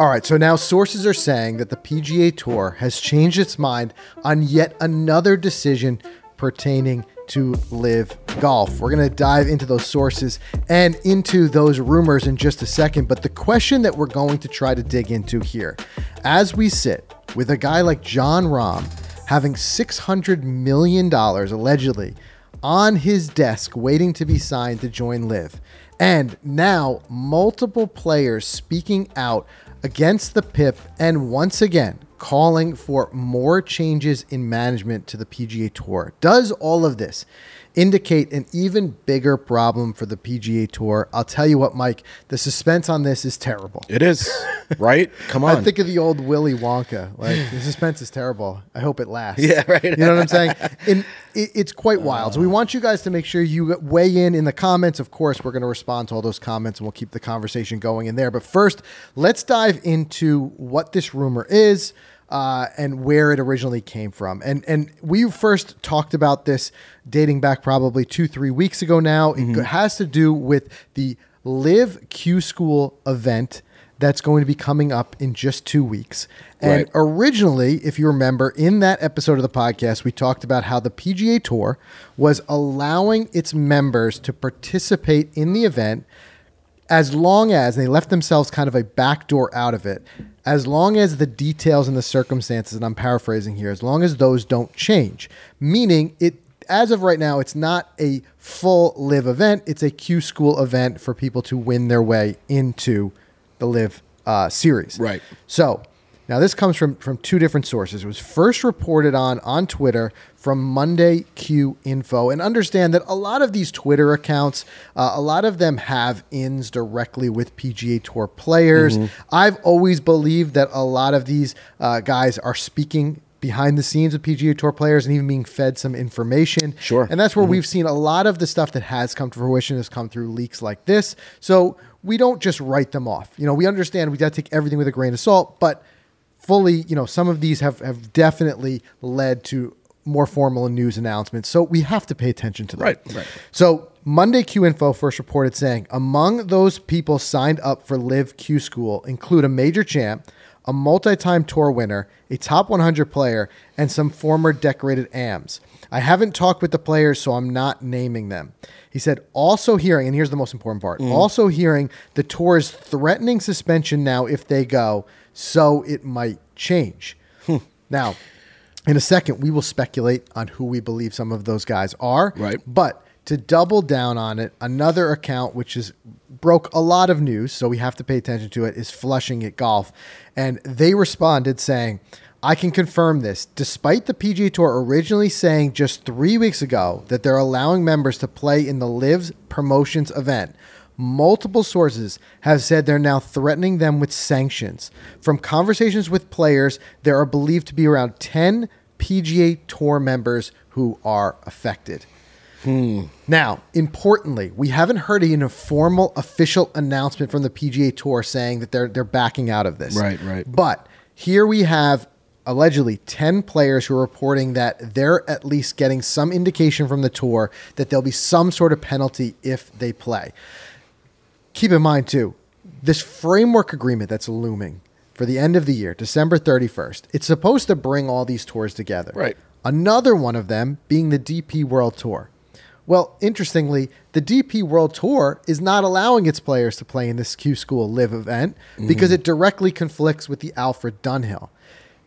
All right, so now sources are saying that the PGA Tour has changed its mind on yet another decision pertaining to LIV golf. We're going to dive into those sources and into those rumors in just a second. But the question that we're going to try to dig into here, as we sit with a guy like John Rahm having $600 million allegedly on his desk waiting to be signed to join LIV, and now multiple players speaking out against the PIP and once again calling for more changes in management to the PGA Tour. Does all of this indicate an even bigger problem for the PGA Tour? I'll tell you what, Mike, the suspense on this is terrible. It is, right? Come on. I think of the old Willy Wonka. Like the suspense is terrible. I hope it lasts. Yeah, right. You know what I'm saying? And it, it's quite wild. So we uh. want you guys to make sure you weigh in in the comments. Of course, we're going to respond to all those comments and we'll keep the conversation going in there. But first, let's dive into what this rumor is. Uh, and where it originally came from, and and we first talked about this dating back probably two three weeks ago. Now it has to do with the LIV Q School event that's going to be coming up in just two weeks. And Right. originally, if you remember, in that episode of the podcast, we talked about how the PGA Tour was allowing its members to participate in the event as long as and they left themselves kind of a backdoor out of it, as long as the details and the circumstances, and I'm paraphrasing here, as long as those don't change. Meaning it as of right now, it's not a full LIV event, it's a Q school event for people to win their way into the LIV uh, series. Right. So now this comes from from two different sources. It was first reported on on Twitter from Monday Q Info, and understand that a lot of these Twitter accounts, uh, a lot of them have ins directly with PGA Tour players. I've always believed that a lot of these uh, guys are speaking. Behind the scenes of PGA Tour players and even being fed some information. Sure. And that's where we've seen a lot of the stuff that has come to fruition has come through leaks like this. So we don't just write them off. You know, we understand we got to take everything with a grain of salt, but fully, you know, some of these have, have definitely led to more formal news announcements. So we have to pay attention to them. Right, right. So Monday Q Info first reported saying among those people signed up for Live Q School include a major champ, a multi-time tour winner, a top 100 player, and some former decorated AMs. I haven't talked with the players, so I'm not naming them. He said, also hearing, and here's the most important part, mm. also hearing the tour is threatening suspension now if they go, so it might change. Hmm. Now, in a second, we will speculate on who we believe some of those guys are. Right. But to double down on it, another account which is broke a lot of news, so we have to pay attention to it, is Flushing It Golf. And they responded saying, I can confirm this. Despite the PGA Tour originally saying just three weeks ago that they're allowing members to play in the LIV's Promotions event, multiple sources have said they're now threatening them with sanctions. From conversations with players, there are believed to be around 10 PGA Tour members who are affected. Hmm. Now, importantly, we haven't heard a formal official announcement from the PGA Tour saying that they're they're backing out of this. Right, right. But here we have allegedly 10 players who are reporting that they're at least getting some indication from the tour that there'll be some sort of penalty if they play. Keep in mind too, this framework agreement that's looming for the end of the year, December 31st, it's supposed to bring all these tours together. Right. Another one of them being the DP World Tour. Well, interestingly, the DP World Tour is not allowing its players to play in this Q School LIV event mm. because it directly conflicts with the Alfred Dunhill.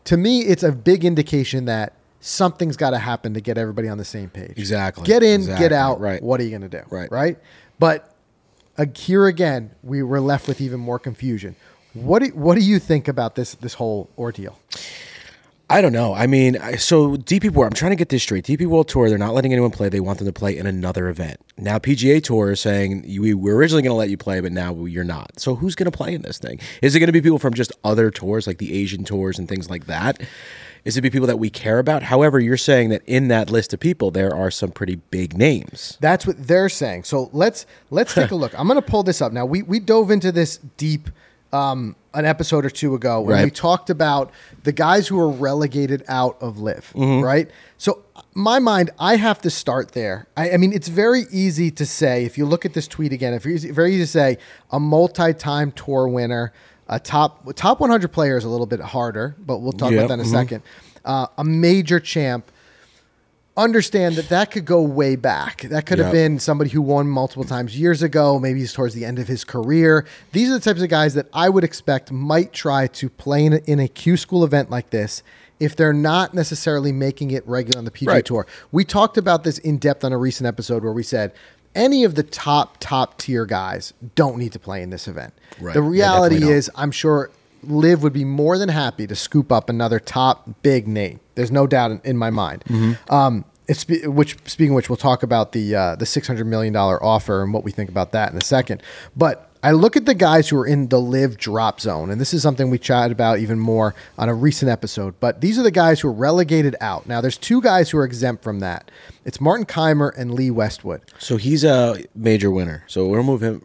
To me, it's a big indication that something's got to happen to get everybody on the same page. Exactly. Get in, Exactly. get out. Right. What are you going to do? Right. Right. But here again, we were left with even more confusion. What do, what do you think about this this whole ordeal? I don't know. I mean, I, so DP World, I'm trying to get this straight. DP World Tour, they're not letting anyone play. They want them to play in another event. Now, PGA Tour is saying, we were originally going to let you play, but now you're not. So who's going to play in this thing? Is it going to be people from just other tours, like the Asian tours and things like that? Is it be people that we care about? However, you're saying that in that list of people, there are some pretty big names. That's what they're saying. So let's let's take a look. I'm going to pull this up now. We we dove into this deep um, an episode or two ago when Right. we talked about the guys who were relegated out of LIV, Mm-hmm. right? So my mind, I have to start there. I, I mean, it's very easy to say if you look at this tweet again. If it's very easy to say a multi-time tour winner. A top top 100 player is a little bit harder, but we'll talk Yeah, about that in a mhm. second. Uh, a major champ. Understand that that could go way back. That could have been somebody who won multiple times years ago. Maybe he's towards the end of his career. These are the types of guys that I would expect might try to play in a, in a Q school event like this if they're not necessarily making it regular on the PGA Right. Tour. We talked about this in depth on a recent episode where we said any of the top top tier guys don't need to play in this event. Right. The reality don't. is, I'm sure LIV would be more than happy to scoop up another top big name. There's no doubt in, in my mind. Mm-hmm. Um, it's which speaking of which, we'll talk about the uh, the 600 million dollar offer and what we think about that in a second. But I look at the guys who are in the LIV drop zone, and this is something we chatted about even more on a recent episode. But these are the guys who are relegated out. Now, there's two guys who are exempt from that. It's Martin Kaymer and Lee Westwood. So he's a major winner. So we'll move him.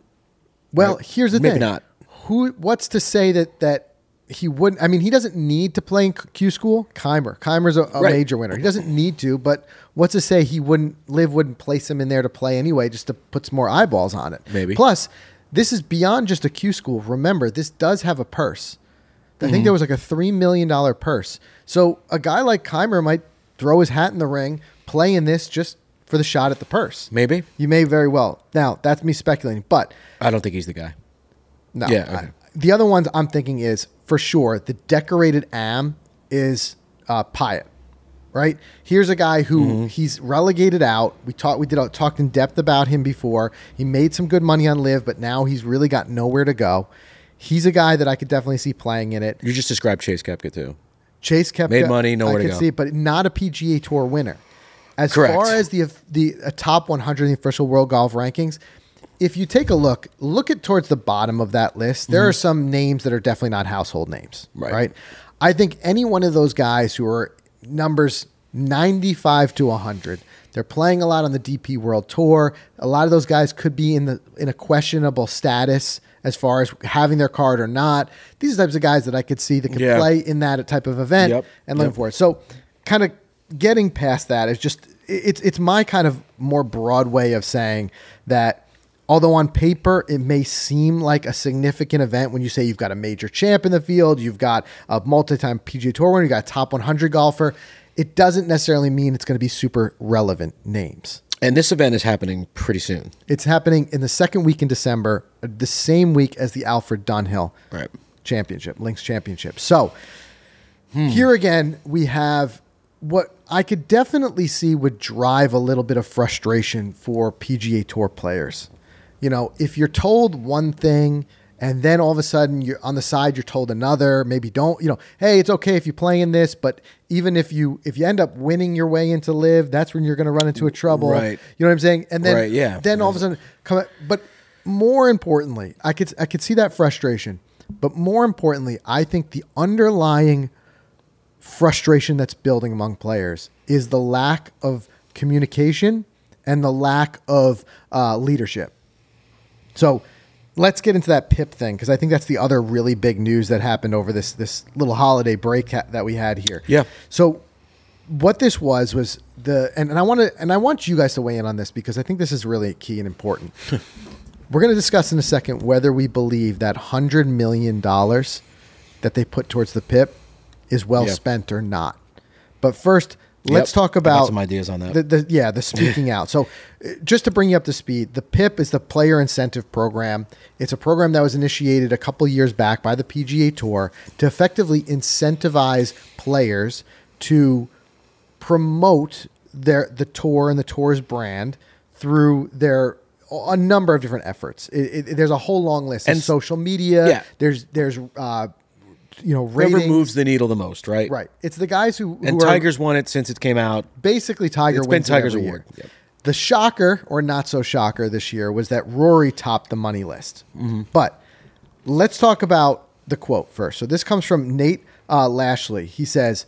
Well, Right. here's the Maybe thing. not. Who? What's to say that that he wouldn't? I mean, he doesn't need to play in Q school. Kaymer. Kaymer's a, a Right. major winner. He doesn't need to. But what's to say he wouldn't? LIV wouldn't place him in there to play anyway, just to put some more eyeballs on it. Maybe. Plus, this is beyond just a Q school. Remember, this does have a purse. I Mm-hmm. think there was like a three million dollar purse. So a guy like Kaymer might throw his hat in the ring, play in this just for the shot at the purse. Maybe. You may very well. Now that's me speculating, but I don't think he's the guy. no. Yeah, okay. I- the other ones I'm thinking is for sure the decorated am is uh, Piot, right? Here's a guy who Mm-hmm. he's relegated out. We talked we did uh, talked in depth about him before. He made some good money on LIV, but now he's really got nowhere to go. He's a guy that I could definitely see playing in it. You just described Chase Koepka too. Chase Koepka Made money, nowhere I to could go. see it, but not a PGA Tour winner. As Correct. far as the the a top 100 in the official world golf rankings, if you take a look, look at towards the bottom of that list. There are some names that are definitely not household names, Mm-hmm. Right. right? I think any one of those guys who are numbers 95 to 100, they're playing a lot on the DP World Tour. A lot of those guys could be in the in a questionable status as far as having their card or not. These are the types of guys that I could see that could Yeah. play in that type of event Yep. and looking Yep. for it. So, kind of getting past that is just it's it's my kind of more broad way of saying that. Although on paper it may seem like a significant event when you say you've got a major champ in the field, you've got a multi-time PGA Tour winner, you got a top 100 golfer, it doesn't necessarily mean it's going to be super relevant names. And this event is happening pretty soon. It's happening in the second week in December, the same week as the Alfred Dunhill Right. Championship, Links Championship. So here again, we have what I could definitely see would drive a little bit of frustration for PGA Tour players. You know, if you're told one thing and then all of a sudden you're on the side you're told another, maybe don't, you know, hey, it's okay if you play in this, but even if you if you end up winning your way into LIV, that's when you're going to run into a trouble. Right. You know what I'm saying? And then Right, yeah. then all of a sudden come but more importantly, I could I could see that frustration. But more importantly, I think the underlying frustration that's building among players is the lack of communication and the lack of uh, leadership. So let's get into that PIP thing because I think that's the other really big news that happened over this this little holiday break ha- that we had here. Yeah. So what this was was the and, and I want to and I want you guys to weigh in on this because I think this is really key and important. We're going to discuss in a second whether we believe that hundred million dollars that they put towards the PIP is well Yep. spent or not. But first, let's Yep. talk about some ideas on that. The, the, yeah, the speaking out. So, uh, just to bring you up to speed, the PIP is the Player Incentive Program. It's a program that was initiated a couple years back by the PGA Tour to effectively incentivize players to promote their the tour and the tour's brand through their a number of different efforts. It, it, there's a whole long list. There's And- social media. Yeah. There's there's uh, you know Whoever moves the needle the most, right? Right. It's the guys who, who And are Tigers won it since it came out. basically Tiger won It's been Tiger's award. Yep. The shocker or not so shocker this year was that Rory topped the money list. Mm-hmm. But let's talk about the quote first. So this comes from Nate uh, Lashley. He says,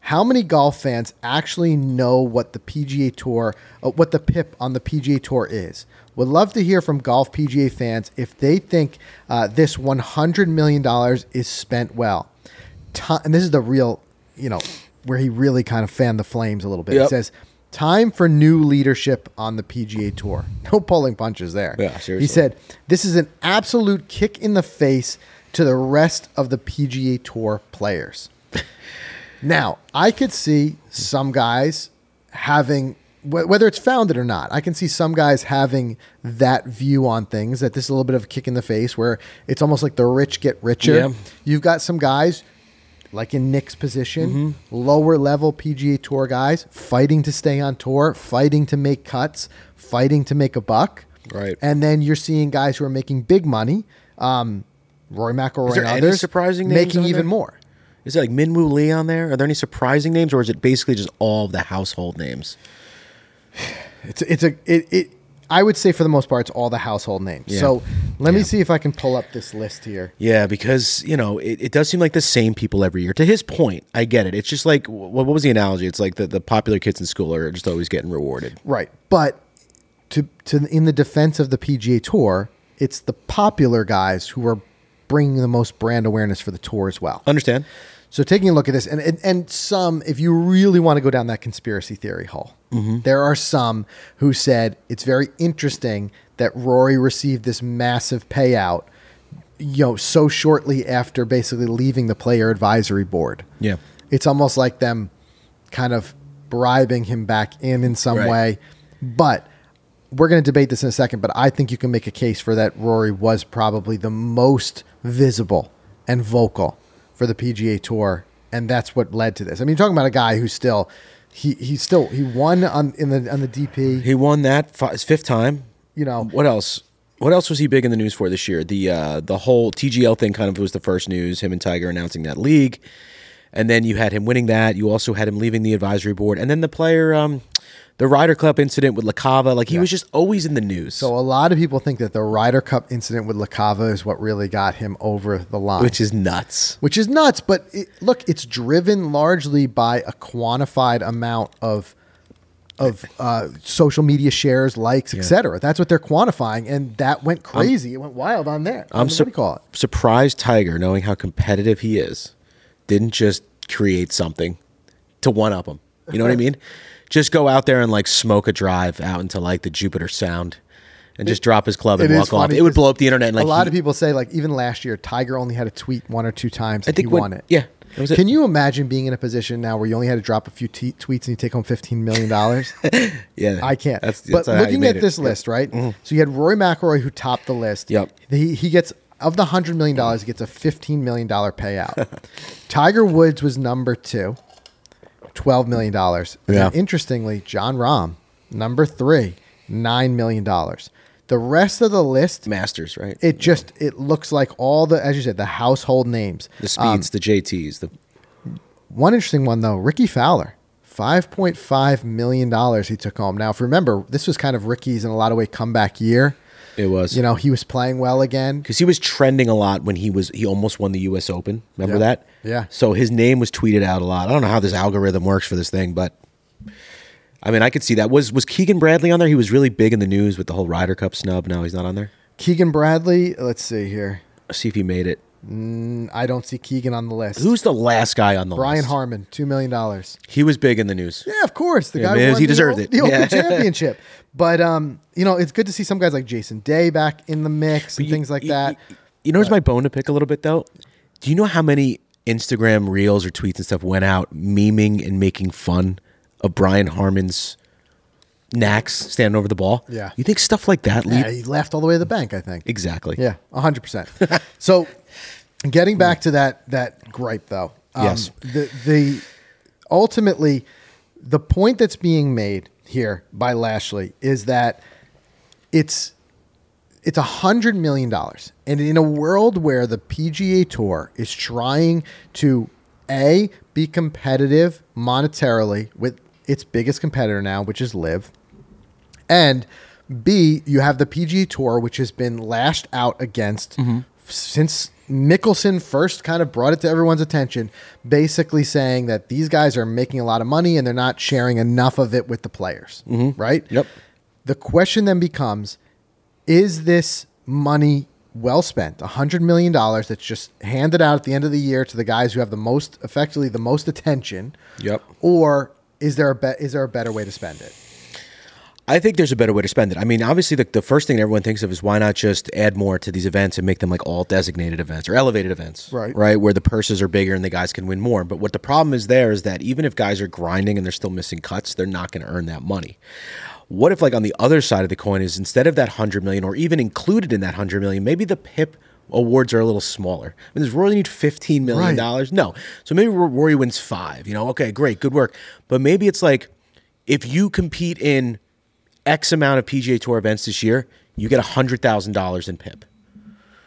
"How many golf fans actually know what the PGA Tour, uh, what the PIP on the PGA Tour is? Would love to hear from golf PGA fans if they think uh, this 100 million dollars is spent well." And this is the real, you know, where he really kind of fanned the flames a little bit. He says, "Time for new leadership on the PGA Tour. No pulling punches there." Yeah, seriously. He said, "This is an absolute kick in the face to the rest of the PGA Tour players. now, I could see some guys having wh- whether it's founded or not. I can see some guys having that view on things that this is a little bit of a kick in the face where it's almost like the rich get richer. Yeah. You've got some guys like in Nick's position, lower level PGA Tour guys fighting to stay on tour, fighting to make cuts, fighting to make a buck. Right. And then you're seeing guys who are making big money, um, Rory McIlroy and any others, surprising names making even there? more. Is it like Minwoo Lee on there? Are there any surprising names, or is it basically just all the household names? It's it's a it, it I would say for the most part it's all the household names. Yeah. So let me see if I can pull up this list here. Yeah, because you know it, it does seem like the same people every year. To his point, I get it. It's just like what, what was the analogy? It's like the, the popular kids in school are just always getting rewarded. Right. But to to in the defense of the PGA Tour, it's the popular guys who are bringing the most brand awareness for the tour as well. Understand? So taking a look at this, and and, and some, if you really want to go down that conspiracy theory hole, Mm-hmm. there are some who said it's very interesting that Rory received this massive payout, you know, so shortly after basically leaving the player advisory board. Yeah. It's almost like them kind of bribing him back in in some Right. way. But we're going to debate this in a second, but I think you can make a case for that Rory was probably the most visible and vocal for the PGA Tour, and that's what led to this. I mean, you're talking about a guy who's still he he still he won on in the on the DP. He won that fi- his fifth time. You know, What else? What else was he big in the news for this year? The uh, the whole TGL thing kind of was the first news. Him and Tiger announcing that league, and then you had him winning that. You also had him leaving the advisory board, and then the player, um, the Ryder Cup incident with LaCava. Like he was just always in the news. so a lot of people think that the Ryder Cup incident with LaCava is what really got him over the line. which is nuts. which is nuts. But it, look, it's driven largely by a quantified amount of of uh, social media shares, likes, etc. That's what they're quantifying, and that went crazy. it went wild on there. I'm what do sur- you call it? surprised Tiger, knowing how competitive he is, didn't just create something to one up him. You know what I mean? Just go out there and like smoke a drive out into like the Jupiter Sound, and just drop his club and It walk off. It would blow up the internet. And, like a lot he- of people say, like even last year, Tiger only had a tweet one or two times. I and think he when- won it. Yeah, was it. Can you imagine being in a position now where you only had to drop a few t- tweets and you take home fifteen million dollars? Yeah, I can't. That's, but that's you looking at it. this Yep. list, right? Mm-hmm. So you had Rory McIlroy who topped the list. Yep. He he gets of the hundred million dollars, he gets a fifteen million dollar payout. Tiger Woods was number two, twelve million dollars. Yeah. Interestingly, John Rahm, number three, nine million dollars. The rest of the list, Masters, right? it just it looks like all the as you said the household names. the Um, Spieths, the JTs, the one interesting one though, Rickie Fowler, five point five million dollars he took home. Now, if you remember, this was kind of Ricky's in a lot of way comeback year. It was. You know, he was playing well again. because he was trending a lot when he was he almost won the U.S. Open. Remember Yeah. that? Yeah. So his name was tweeted out a lot. I don't know how this algorithm works for this thing, but I mean, I could see that. Was was Keegan Bradley on there? He was really big in the news with the whole Ryder Cup snub. Now he's not on there. Keegan Bradley, let's see here. see if he made it. Mm, I don't see Keegan on the list. Who's the last guy on the Brian list? Brian Harman, two million dollars. He was big in the news. Yeah, of course. The Yeah, guy man, won he the deserved O- it. The Open Yeah. Championship. But um, you know, it's good to see some guys like Jason Day back in the mix and You- things like you- that. You, you know, it's my bone to pick a little bit though? Do you know how many Instagram reels or tweets and stuff went out memeing and making fun of Brian Harman's knacks standing over the ball? Yeah. You think stuff like that lead? Yeah, he left all the way to the bank, I think. Exactly. Yeah, hundred percent. So, getting back to that that gripe though, um, Yes. the the ultimately the point that's being made here by Lashley is that it's it's a hundred million dollars, and in a world where the PGA Tour is trying to a be competitive monetarily with its biggest competitor now, which is LIV, and B, you have the PGA Tour, which has been lashed out against f- since Mickelson first kind of brought it to everyone's attention, basically saying that these guys are making a lot of money and they're not sharing enough of it with the players. Mm-hmm. Right? Yep. The question then becomes is this money well spent? $100 million that's just handed out at the end of the year to the guys who have the most, effectively, the most attention. Yep. Or is there a, be- is there a better way to spend it? I think there's a better way to spend it. I mean, obviously, the, the first thing everyone thinks of is why not just add more to these events and make them like all designated events or elevated events, Right. Right, where the purses are bigger and the guys can win more. But what the problem is there is that even if guys are grinding and they're still missing cuts, they're not going to earn that money. What if, like, on the other side of the coin is instead of that hundred million, or even included in that hundred million, maybe the PIP awards are a little smaller. I mean, does Rory need fifteen million dollars? No. So maybe Rory wins five. You know, okay, great, good work. But maybe it's like if you compete in X amount of PGA Tour events this year, you get $100,000 in PIP.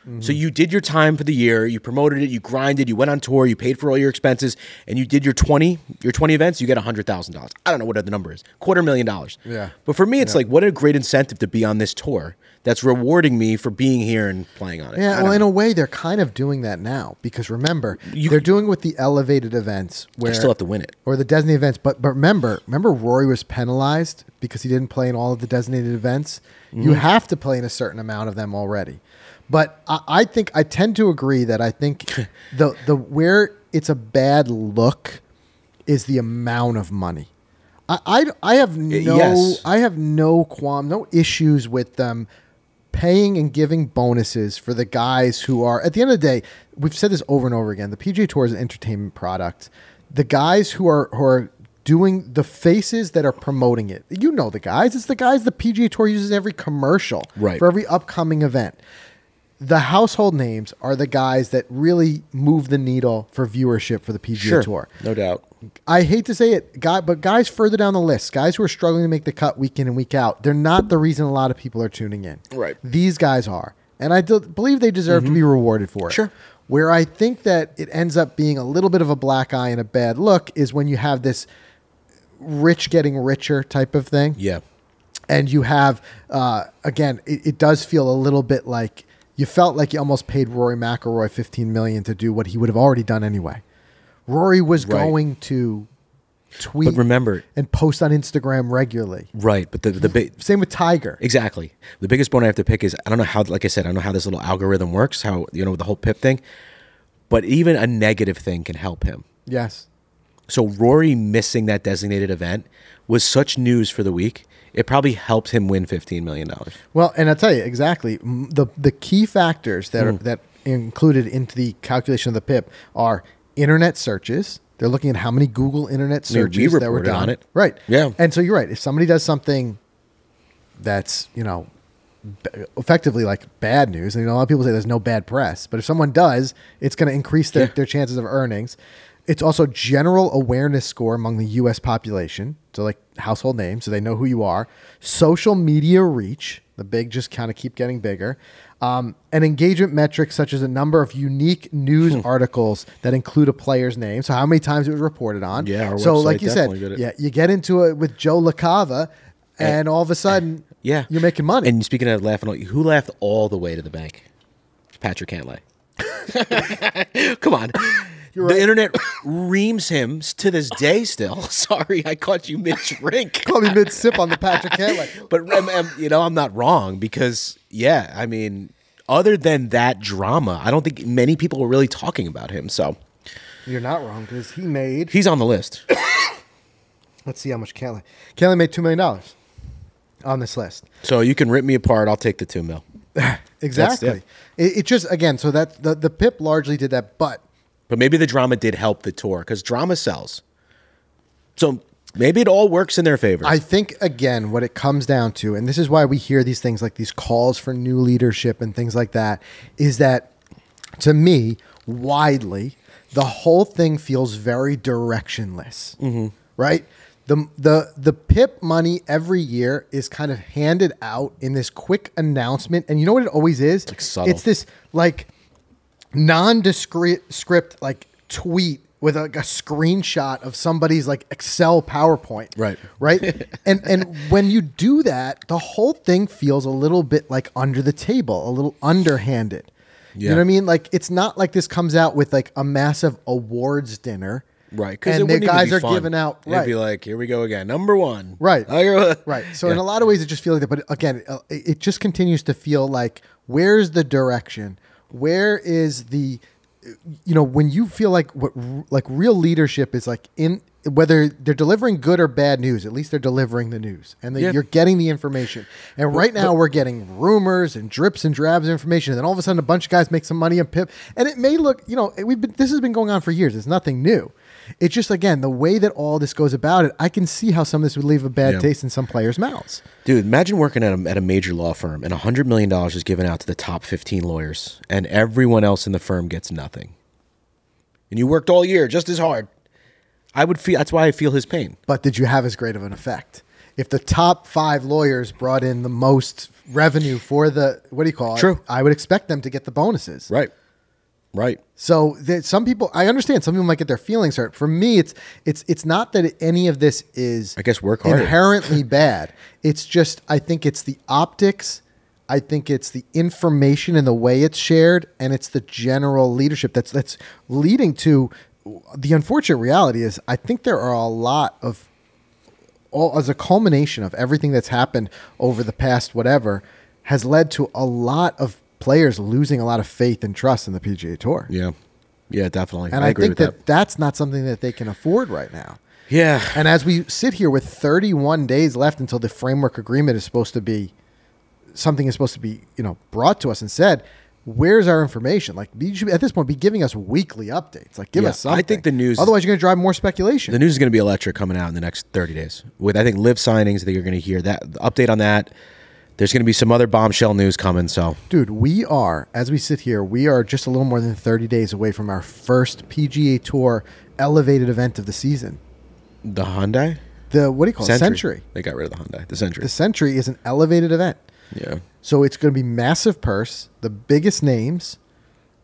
So mm-hmm. you did your time for the year, you promoted it, you grinded, you went on tour, you paid for all your expenses, and you did your 20, your 20 events, you get $100,000. I don't know what the number is. Quarter million dollars. Yeah. But for me it's like what a great incentive to be on this tour that's rewarding me for being here and playing on it. Yeah, well, in a way, they're kind of doing that now because remember, they're doing with the elevated events where I still have to win it. or the designated events. But but remember, remember Rory was penalized because he didn't play in all of the designated events. Mm-hmm. You have to play in a certain amount of them already. But I, I think I tend to agree that I think the the where it's a bad look is the amount of money. I, I, I have no yes. I have no qualm, no issues with them paying and giving bonuses for the guys who are at the end of the day we've said this over and over again the pga tour is an entertainment product. The guys who are who are doing the faces that are promoting it. You know the guys. It's the guys the pga tour uses every commercial Right. for every upcoming event the household names are the guys that really move the needle for viewership for the pga tour No doubt. I hate to say it, guy, but guys further down the list, guys who are struggling to make the cut week in and week out, they're not the reason a lot of people are tuning in. Right. These guys are, and I do, believe they deserve to be rewarded for it. Sure. Where I think that it ends up being a little bit of a black eye and a bad look is when you have this rich getting richer type of thing Yeah. and you have uh, again it, it does feel a little bit like you felt like you almost paid Rory McIlroy 15 million to do what he would have already done anyway. Rory was Right. going to tweet But remember, and post on Instagram regularly. right, but the the big Same with Tiger. Exactly. The biggest bone I have to pick is I don't know how, like I said, I don't know how this little algorithm works, how, you know, the whole PIP thing, but even a negative thing can help him. Yes. So Rory missing that designated event was such news for the week. It probably helped him win $15 million. Well, and I'll tell you exactly the the key factors that Hmm. are that included into the calculation of the PIP are internet searches. They're looking at how many Google internet I mean, we searches that were done. on it. Right. Yeah. And so you're right. If somebody does something that's you know effectively like bad news, and you know a lot of people say there's no bad press, but if someone does, it's going to increase their, Yeah. their chances of earnings. It's also general awareness score among the U.S. population, so like household names, so they know who you are. Social media reach, the big just kind of keep getting bigger. Um, and engagement metrics such as a number of unique news Hmm. articles that include a player's name, so how many times it was reported on. Yeah, so like you said, yeah, you get into it with Joe LaCava, and all of a sudden, Yeah. you're making money. And speaking of laughing, who laughed all the way to the bank? Patrick Cantlay. Come on. The internet reams him to this day still. Sorry, I caught you mid drink. Call me mid sip on the Patrick Cantlay. But um, um, you know, I'm not wrong because yeah, I mean, other than that drama, I don't think many people were really talking about him. So You're not wrong because he made. he's on the list. Let's see how much Cantlay. Cantlay made two million dollars on this list. So you can rip me apart. I'll take the two mil. Exactly. it. It, it just again, so that the the Pip largely did that, but But maybe the drama did help the tour because drama sells. So maybe it all works in their favor. I think again, what it comes down to, and this is why we hear these things like these calls for new leadership and things like that, is that to me, widely, the whole thing feels very directionless. Mm-hmm. Right? The, the the PIP money every year is kind of handed out in this quick announcement, and you know what it always is? like subtle. It's this like nondescript script like tweet with like a screenshot of somebody's like Excel PowerPoint. Right. Right. and and when you do that, the whole thing feels a little bit like under the table, a little underhanded. You know what I mean? Like it's not like this comes out with like a massive awards dinner. right. Because And the guys are giving out It'd be like, here we go again. Number one. Right. Right. So in a lot of ways, it just feels like that. But again, it just continues to feel like where's the direction? Where is the, you know, when you feel like what like real leadership is like in whether they're delivering good or bad news, at least they're delivering the news, and they, Yeah. you're getting the information. And right now, we're getting rumors and drips and drabs of information, and then all of a sudden, a bunch of guys make some money on Pip, and it may look, you know, we've been this has been going on for years. It's nothing new. It's just again the way that all this goes about it. I can see how some of this would leave a bad Yeah. taste in some players' mouths. Dude, imagine working at a, at a major law firm and $100 million is given out to the top 15 lawyers, and everyone else in the firm gets nothing. And you worked all year just as hard. I would feel that's why I feel his pain. but did you have as great of an effect? If the top five lawyers brought in the most revenue for the what do you call it? True. I would expect them to get the bonuses. Right. Right. So that some people, I understand some people might get their feelings hurt. For me, it's it's it's not that any of this is I guess work harder. inherently bad. It's just I think it's the optics. I think it's the information and the way it's shared, and it's the general leadership that's that's leading to the unfortunate reality is I think there are a lot of all as a culmination of everything that's happened over the past whatever has led to a lot of players losing a lot of faith and trust in the PGA Tour. Yeah. Yeah, definitely. And I, I, think with that, that's not something that they can afford right now. Yeah. And as we sit here with 31 days left until the framework agreement is supposed to be something is supposed to be, you know, brought to us and said, where's our information? Like you should at this point be giving us weekly updates. Like give Yeah, us something. I think the news- Otherwise, you're going to drive more speculation. The news is going to be electric coming out in the next 30 days. With I think LIV signings, I think you're going to hear that the update on that. There's going to be some other bombshell news coming. So Dude, we are, as we sit here, we are just a little more than 30 days away from our first PGA Tour elevated event of the season. the Hyundai The, what do you call it? Sentry. They got rid of the Hyundai. The Sentry. The Sentry is an elevated event. yeah. So it's going to be massive purse, the biggest names,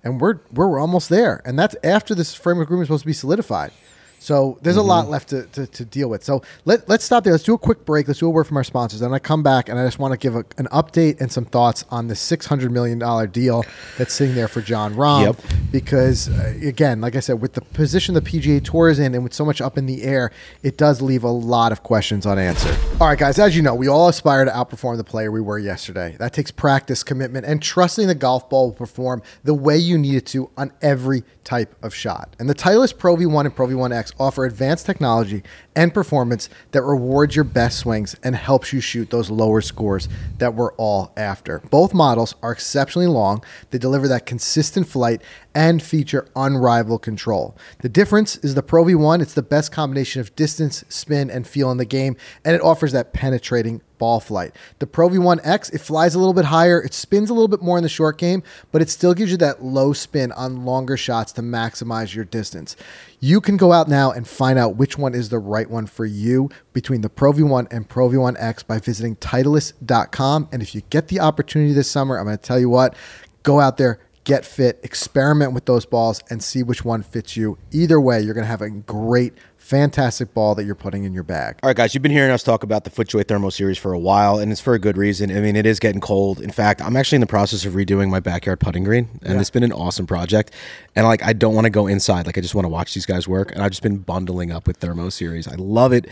and we're we're almost there. And that's after this framework agreement is supposed to be solidified. So there's a lot left to, to, to deal with. So let, let's stop there. Let's do a quick break. Let's do a word from our sponsors. Then I come back and I just want to give a, an update and some thoughts on the $600 million deal that's sitting there for John Rahm. Yep. Because, uh, again, like I said, with the position the PGA Tour is in and with so much up in the air, it does leave a lot of questions unanswered. All right, guys, as you know, we all aspire to outperform the player we were yesterday. That takes practice, commitment, and trusting the golf ball will perform the way you need it to on every type of shot. And the Titleist Pro V1 and Pro V1X offer advanced technology and performance that rewards your best swings and helps you shoot those lower scores that we're all after. Both models are exceptionally long. They deliver that consistent flight and feature unrivaled control. The difference is the Pro V1, it's the best combination of distance, spin, and feel in the game, and it offers that penetrating ball flight. The Pro V1X, it flies a little bit higher, it spins a little bit more in the short game, but it still gives you that low spin on longer shots to maximize your distance. You can go out now and find out which one is the right one for you between the Pro V1 and Pro V1X by visiting Titleist.com. And if you get the opportunity this summer, I'm going to tell you what, go out there, get fit, experiment with those balls, and see which one fits you. Either way, you're going to have a great, fantastic ball that you're putting in your bag. All right, guys, you've been hearing us talk about the FootJoy Thermal Series for a while, and it's for a good reason. I mean, it is getting cold. In fact, I'm actually in the process of redoing my backyard putting green, and it's been an awesome project. And like, I don't want to go inside; like, I just want to watch these guys work. And I've just been bundling up with Thermo Series. I love it.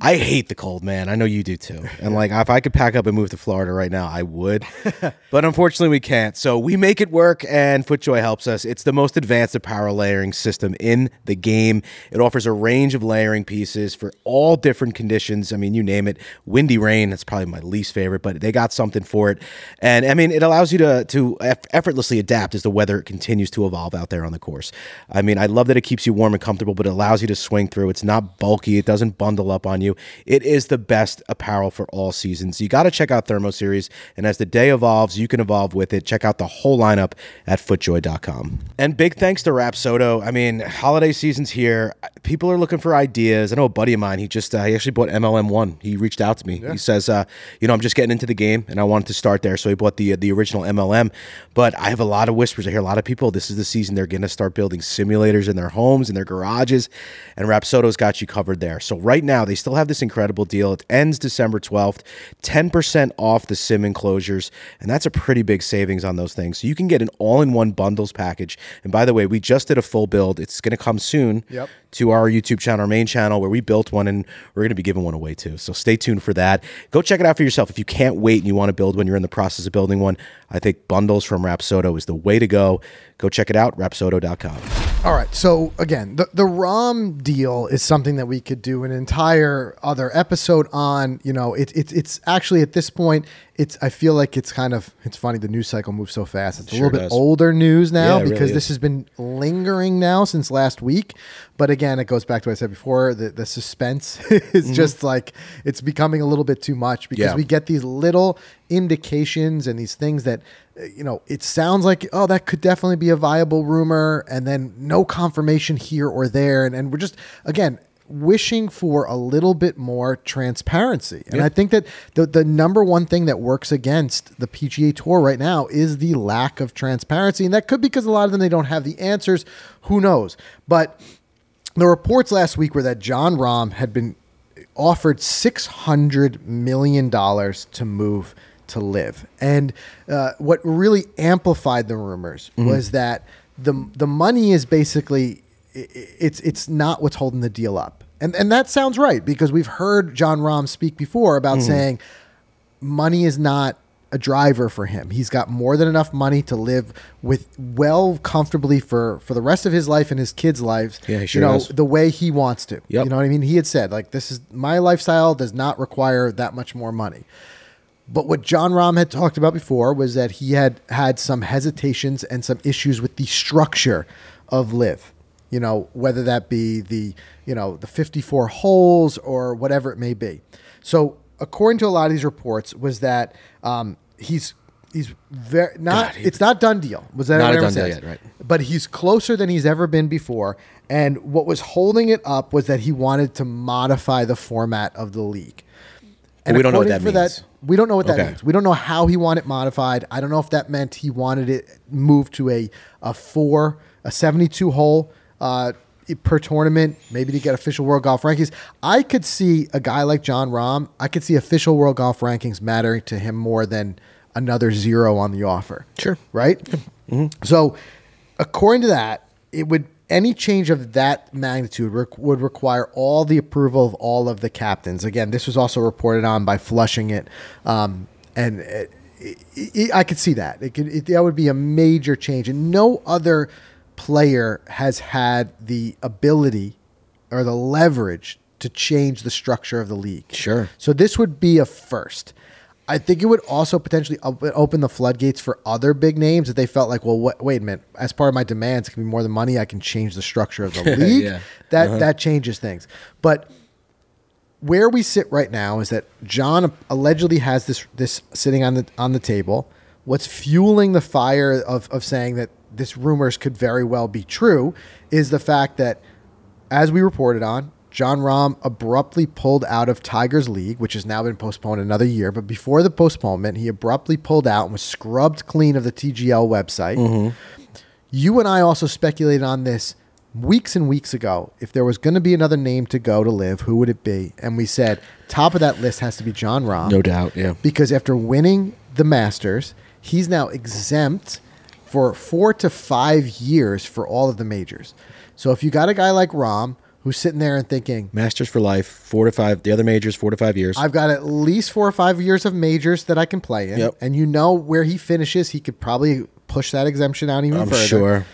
I hate the cold, man. I know you do too. And like, if I could pack up and move to Florida right now, I would. but unfortunately, we can't. So we make it work, and FootJoy helps us. It's the most advanced apparel layering system in the game. It offers a range of layering pieces for all different conditions. I mean, you name it. Windy rain, that's probably my least favorite, but they got something for it. And I mean, it allows you to to effortlessly adapt as the weather continues to evolve out there on the course. I mean, I love that it keeps you warm and comfortable, but it allows you to swing through. It's not bulky. It doesn't bundle up on you. It is the best apparel for all seasons. You got to check out Thermo Series, and as the day evolves, you can evolve with it. Check out the whole lineup at footjoy.com. And big thanks to Rapsodo. I mean, holiday season's here. People are looking for ideas. I know a buddy of mine. He just uh, he actually bought MLM one. He reached out to me. He says, uh, you know, I'm just getting into the game, and I wanted to start there, so he bought the the original MLM. But I have a lot of whispers. I hear a lot of people. This is the season they're going to start building simulators in their homes, in their garages, and Rapsodo's got you covered there. So right now they still have this incredible deal. It ends December 12th, 10% off the sim enclosures, and that's a pretty big savings on those things. So you can get an all-in-one bundles package. And by the way, we just did a full build. It's going to come soon Yep. to our YouTube channel, our main channel, where we built one, and we're going to be giving one away too. So stay tuned for that. Go check it out for yourself. If you can't wait and you want to build one, you're in the process of building one. I think bundles from Rapsodo is the way to go. Go check it out, rapsodo.com. All right. So again, the the Rahm deal is something that we could do an entire other episode on. You know, it's it's it's actually at this point, it's I feel like it's kind of it's funny the news cycle moves so fast. It's a Sure little bit does. older news now Yeah, it really because this has been lingering now since last week. But again, it goes back to what I said before. The the suspense is just like it's becoming a little bit too much because Mm-hmm. Yeah. we get these little indications and these things that uh, you know it sounds like oh that could definitely be a viable rumor and then no confirmation here or there and, and we're just again wishing for a little bit more transparency. And i think that the, the number one thing that works against the pga tour right now is the lack of transparency. And that could be because a lot of them they don't have the answers. Who knows? But the reports last week were that John Rahm had been offered six hundred million dollars to move to LIV, and uh, what really amplified the rumors was that the the money is basically it's it's not what's holding the deal up, and and that sounds right because we've heard John Rahm speak before about mm-hmm. saying money is not a driver for him. He's got more than enough money to live with well comfortably for for the rest of his life and his kids' lives. Yeah, he sure you know the way he wants to. Yep. You know what I mean? He had said like this is my lifestyle does not require that much more money. But what John Rahm had talked about before was that he had had some hesitations and some issues with the structure of LIV. You know, whether that be the, you know, the 54 holes or whatever it may be. So, according to a lot of these reports was that um, he's he's very not God, he- it's not done deal. Was that Not a done deal yet, right. But he's closer than he's ever been before. And what was holding it up was that he wanted to modify the format of the league. But we don't know what that means. we don't know what that Okay. means. We don't know how he wanted it modified. I don't know if that meant he wanted it moved to a a four, a seventy-two hole uh, per tournament, maybe to get official world golf rankings. I could see a guy like John Rahm. I could see official world golf rankings mattering to him more than another zero on the offer. Sure. right? So, according to that, it would any change of that magnitude re- would require all the approval of all of the captains. Again, this was also reported on by Flushing It, um, and it, it, it- I could see that. It could it, that would be a major change, and no other player has had the ability or the leverage to change the structure of the league. Sure. So this would be a first. I think it would also potentially open the floodgates for other big names that they felt like, well, what, wait a minute. As part of my demands, it can be more than money. I can change the structure of the league. Yeah. That uh-huh. that changes things. But where we sit right now is that John allegedly has this this sitting on the on the table. What's fueling the fire of of saying that this rumors could very well be true is the fact that, as we reported on, John Rahm abruptly pulled out of Tigers League, which has now been postponed another year. But before the postponement, he abruptly pulled out and was scrubbed clean of the TGL website. Mm-hmm. You and I also speculated on this weeks and weeks ago. If there was going to be another name to go to LIV, who would it be? And we said top of that list has to be John Rahm. No doubt, yeah. Because after winning the Masters, he's now exempt for four to five years for all of the majors. So if you got a guy like Rahm who's sitting there and thinking, Masters for life, four to five. The other majors, four to five years. I've got at least four or five years of majors that I can play in, Yep. and you know where he finishes, he could probably push that exemption out even I'm further. sure.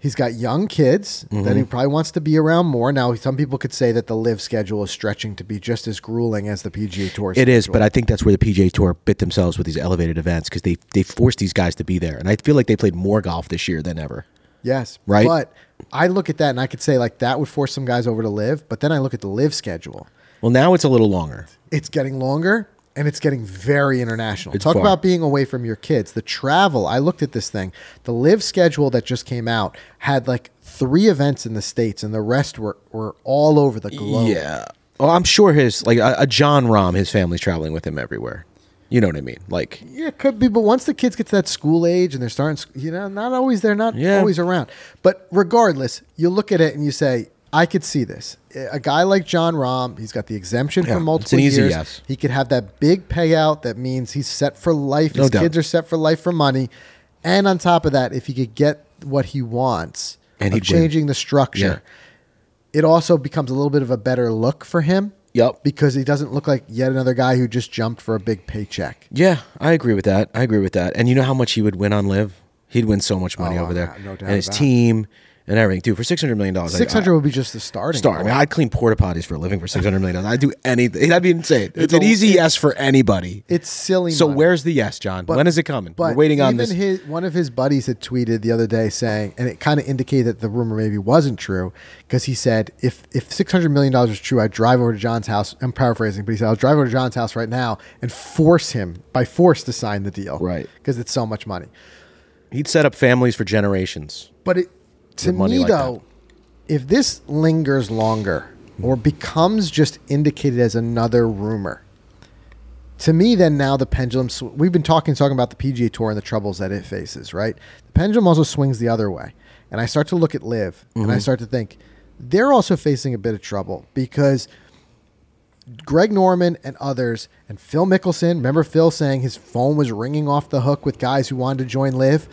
He's got young kids that Mm-hmm. he probably wants to be around more. Now, some people could say that the LIV schedule is stretching to be just as grueling as the PGA Tour. It is, schedule. but I think that's where the PGA Tour bit themselves with these elevated events because they they forced these guys to be there, and I feel like they played more golf this year than ever. yes, Right? But I look at that and I could say like that would force some guys over to LIV. But then I look at the LIV schedule. Well, now it's a little longer. It's getting longer and it's getting very international. It's Talk far. about being away from your kids. The travel. I looked at this thing. The LIV schedule that just came out had like three events in the states, and the rest were were all over the globe. Yeah. Well, I'm sure his like a, a John Rahm, his family's traveling with him everywhere. You know what I mean? Like, Yeah, it could be, but once the kids get to that school age and they're starting, you know, not always they're not Yeah. always around. But regardless, you look at it and you say, I could see this. A guy like John Rahm, he's got the exemption Yeah, for it's multiple an easy years. yes. He could have that big payout. That means he's set for life. No His doubt. kids are set for life for money. And on top of that, if he could get what he wants And of he'd win. changing the structure, it also becomes a little bit of a better look for him. Yep. Because he doesn't look like yet another guy who just jumped for a big paycheck. yeah, I agree with that. I agree with that. And you know how much he would win on LIV? He'd win so much money Oh, over there, no doubt and his it. And everything, dude. For six hundred million dollars, Six hundred would be just the starting. Star. I mean, I'd clean porta potties for a living for six hundred million dollars. I'd do anything. That'd be insane. It's, an a- easy yes for anybody. it's silly. So money. where's the yes, John? when is it coming? But We're waiting on this. His, one of his buddies had tweeted the other day saying, and it kind of indicated that the rumor maybe wasn't true because he said, if if six hundred million dollars was true, I'd drive over to John's house. I'm paraphrasing, but he said, I'll drive over to John's house right now and force him by force to sign the deal, Right. Because it's so much money. He'd set up families for generations. But it, to money me like though, if this lingers longer or becomes just indicated as another rumor, to me, then now the pendulum. Sw- we've been talking talking about the PGA Tour and the troubles that it faces. Right, the pendulum also swings the other way, and I start to look at LIV, and Mm-hmm. I start to think they're also facing a bit of trouble because Greg Norman and others, and Phil Mickelson. Remember Phil saying his phone was ringing off the hook with guys who wanted to join LIV.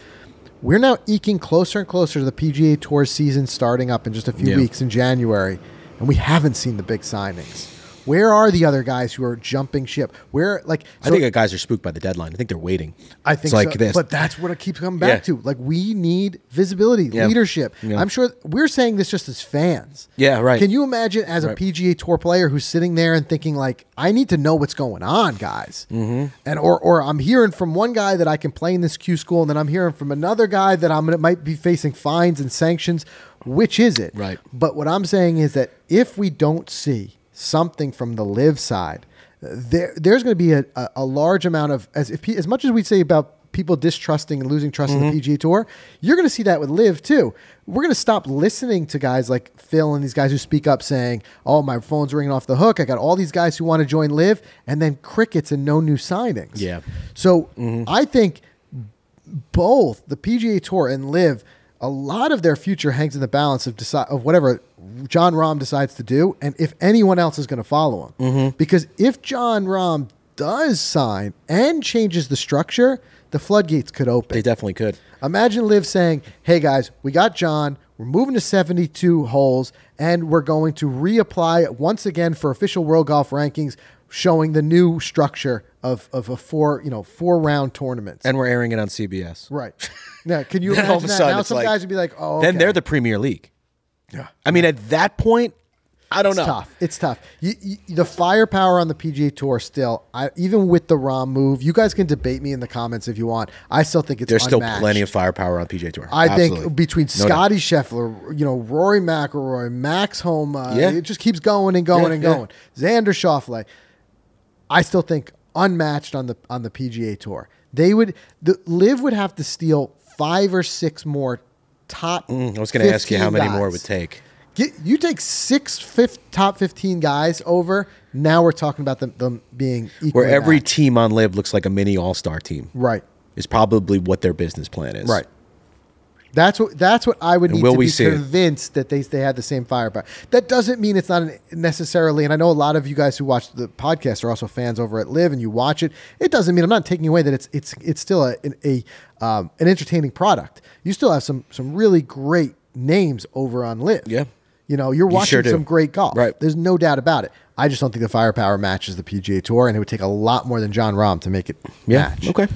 We're now eking closer and closer to the PGA Tour season starting up in just a few Yeah. weeks in January, and we haven't seen the big signings. Where are the other guys who are jumping ship? Where like I think the guys are spooked by the deadline. I think they're waiting. I think it's like this. but that's what it keeps coming back Yeah. to. Like we need visibility, Yeah. leadership. Yeah. I'm sure we're saying this just as fans. Yeah, right. Can you imagine as a PGA Tour player who's sitting there and thinking like, I need to know what's going on, guys, mm-hmm. and or or I'm hearing from one guy that I can play in this Q school, and then I'm hearing from another guy that I'm gonna might be facing fines and sanctions. Which is it? Right. But what I'm saying is that if we don't see something from the LIV side, there there's going to be a, a, large amount of as if as much as we say about people distrusting and losing trust in the mm-hmm. PGA Tour, you're going to see that with LIV too. We're going to stop listening to guys like Phil and these guys who speak up saying, "Oh, my phone's ringing off the hook. I got all these guys who want to join live," and then crickets and no new signings. Yeah. So mm-hmm. I think both the PGA Tour and LIV, a lot of their future hangs in the balance of decide of whatever Jon Rahm decides to do, and if anyone else is going to follow him. Mm-hmm. Because if Jon Rahm does sign and changes the structure, the floodgates could open. they definitely could. Imagine LIV saying, "Hey guys, we got Jon. We're moving to 72 holes, and we're going to reapply once again for official World Golf rankings, showing the new structure of, of a four, you know, four round tournaments." And we're airing it on CBS. right? Now, Can you imagine all of a that? sudden, now some like- guys would be like, "Oh, Then they're the Premier League. Yeah. I mean, at that point, I don't know. It's know. tough. It's tough. You, you, the firepower on the PGA Tour still, I, even with the Rahm move, you guys can debate me in the comments if you want. I still think it's There's still plenty of firepower on PGA Tour. I Absolutely. think between No doubt. Scottie Scheffler, you know, Rory McIlroy, Max Homa, Yeah. it just keeps going and going Yeah, and yeah. going. Xander Schauffele, I still think unmatched on the on the PGA Tour. They would the LIV would have to steal five or six more top. Mm, I was going to ask you how 15 many more it would take. Get, you take six fifth, top fifteen guys over. Now we're talking about them, them being equal. Where every team on LIV looks like a mini All Star team right, is probably what their business plan is. right. That's what that's what I would And need to be see it? convinced that they they had the same firepower. That doesn't mean it's not an, necessarily. And I know a lot of you guys who watch the podcast are also fans over at LIV, and you watch it. It doesn't mean I'm not taking away that it's it's it's still a an, a um, an entertaining product. You still have some some really great names over on LIV. Yeah. You know, you're watching sure some great golf. Right. There's no doubt about it. I just don't think the firepower matches the PGA Tour, and it would take a lot more than Jon Rahm to make it Yeah. match. Okay.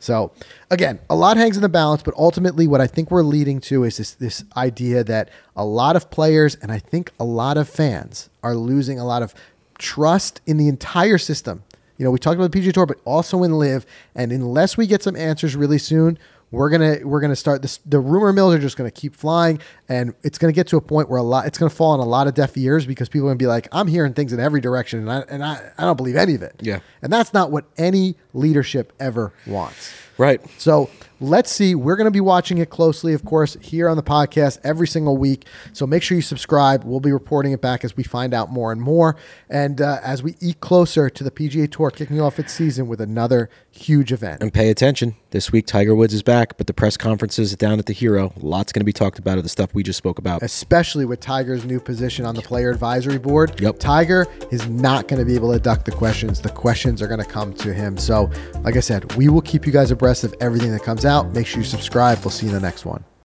So again, a lot hangs in the balance, but ultimately, what I think we're leading to is this this idea that a lot of players and I think a lot of fans are losing a lot of trust in the entire system. You know, we talked about the PGA Tour, but also in LIV, and unless we get some answers really soon, we're gonna we're gonna start this. The rumor mills are just gonna keep flying, and it's gonna get to a point where a lot it's gonna fall on a lot of deaf ears because people are gonna be like, I'm hearing things in every direction, and I and I, I don't believe any of it. Yeah. and that's not what any leadership ever wants. Right. So let's see. We're going to be watching it closely, of course, here on the podcast every single week. So make sure you subscribe. We'll be reporting it back as we find out more and more. And uh, as we eat closer to the PGA Tour kicking off its season with another huge event. And pay attention. This week, Tiger Woods is back, but the press conferences down at the Hero, lots going to be talked about of the stuff we just spoke about. Especially with Tiger's new position on the player advisory board. Yep. Tiger is not going to be able to duck the questions. The questions are going to come to him. So, like I said, we will keep you guys abreast of everything that comes out. Make sure you subscribe. We'll see you in the next one.